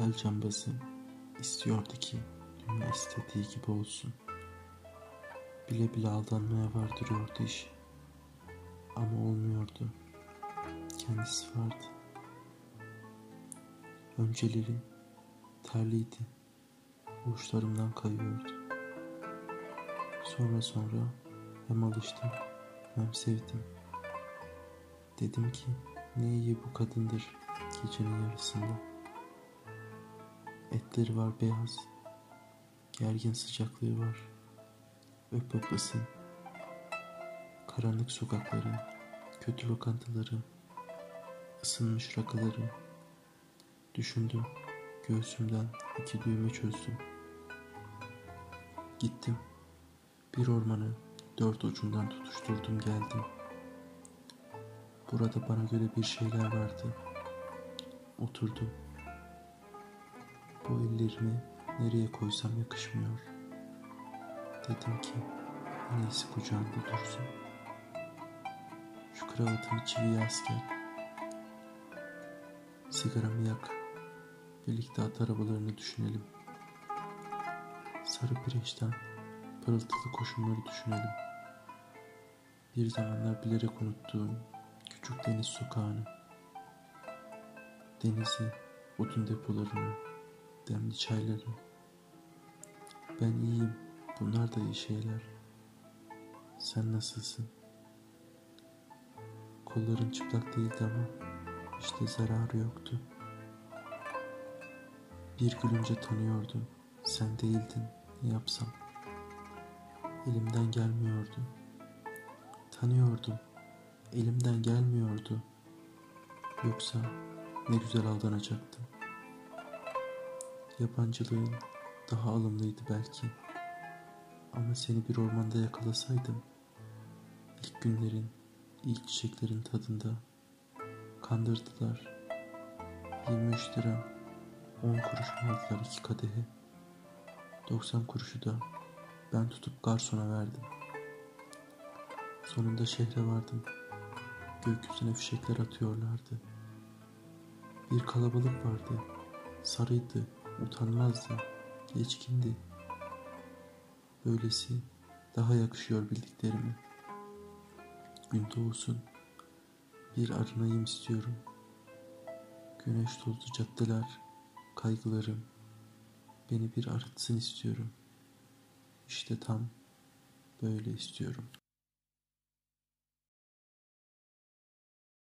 El cambazı istiyordu ki dünya istediği gibi olsun. Bile bile aldanmaya vardırıyordu iş. Ama olmuyordu. Kendisi vardı. Önceleri terliydi. Uçlarımdan kayıyordu. Sonra sonra hem alıştım hem sevdim. Dedim ki ne iyi bu kadındır gecenin yarısında. Etleri var beyaz, gergin sıcaklığı var. Öp öpasın. Karanlık sokakları, kötü lokantaları, ısınmış rakıları. Düşündüm, göğsümden iki düğme çözdüm. Gittim, bir ormanı dört ucundan tutuşturdum geldim. Burada bana göre bir şeyler vardı. Oturdum. Bu ellerimi nereye koysam yakışmıyor. Dedim ki en iyisi kucağında dursun. Şu kravatını çiviye asker. Sigaramı yak. Birlikte at arabalarını düşünelim. Sarı pireçten pırıltılı koşumları düşünelim. Bir zamanlar bilerek unuttuğum küçük deniz sokağını. Denizi, odun depolarını, demli çayları. Ben iyiyim, bunlar da iyi şeyler. Sen nasılsın? Kolların çıplak değildi ama işte zararı yoktu. Bir gülünce tanıyordum, sen değildin, ne yapsam? Elimden gelmiyordu. Tanıyordum, elimden gelmiyordu. Yoksa ne güzel aldanacaktım. Yabancılığın daha alımlıydı belki. Ama seni bir ormanda yakalasaydım, ilk günlerin, ilk çiçeklerin tadında kandırdılar. 23 lira, 10 kuruş aldılar iki kadehe. 90 kuruşu da ben tutup garsona verdim. Sonunda şehre vardım. Gökyüzüne fişekler atıyorlardı. Bir kalabalık vardı. Sarıydı, utanmazdı, geçkindi. Böylesi daha yakışıyor bildiklerimi. Gün doğusun, bir arınayım istiyorum. Güneş tozlu caddeler, kaygılarım, beni bir arıtsın istiyorum. İşte tam böyle istiyorum.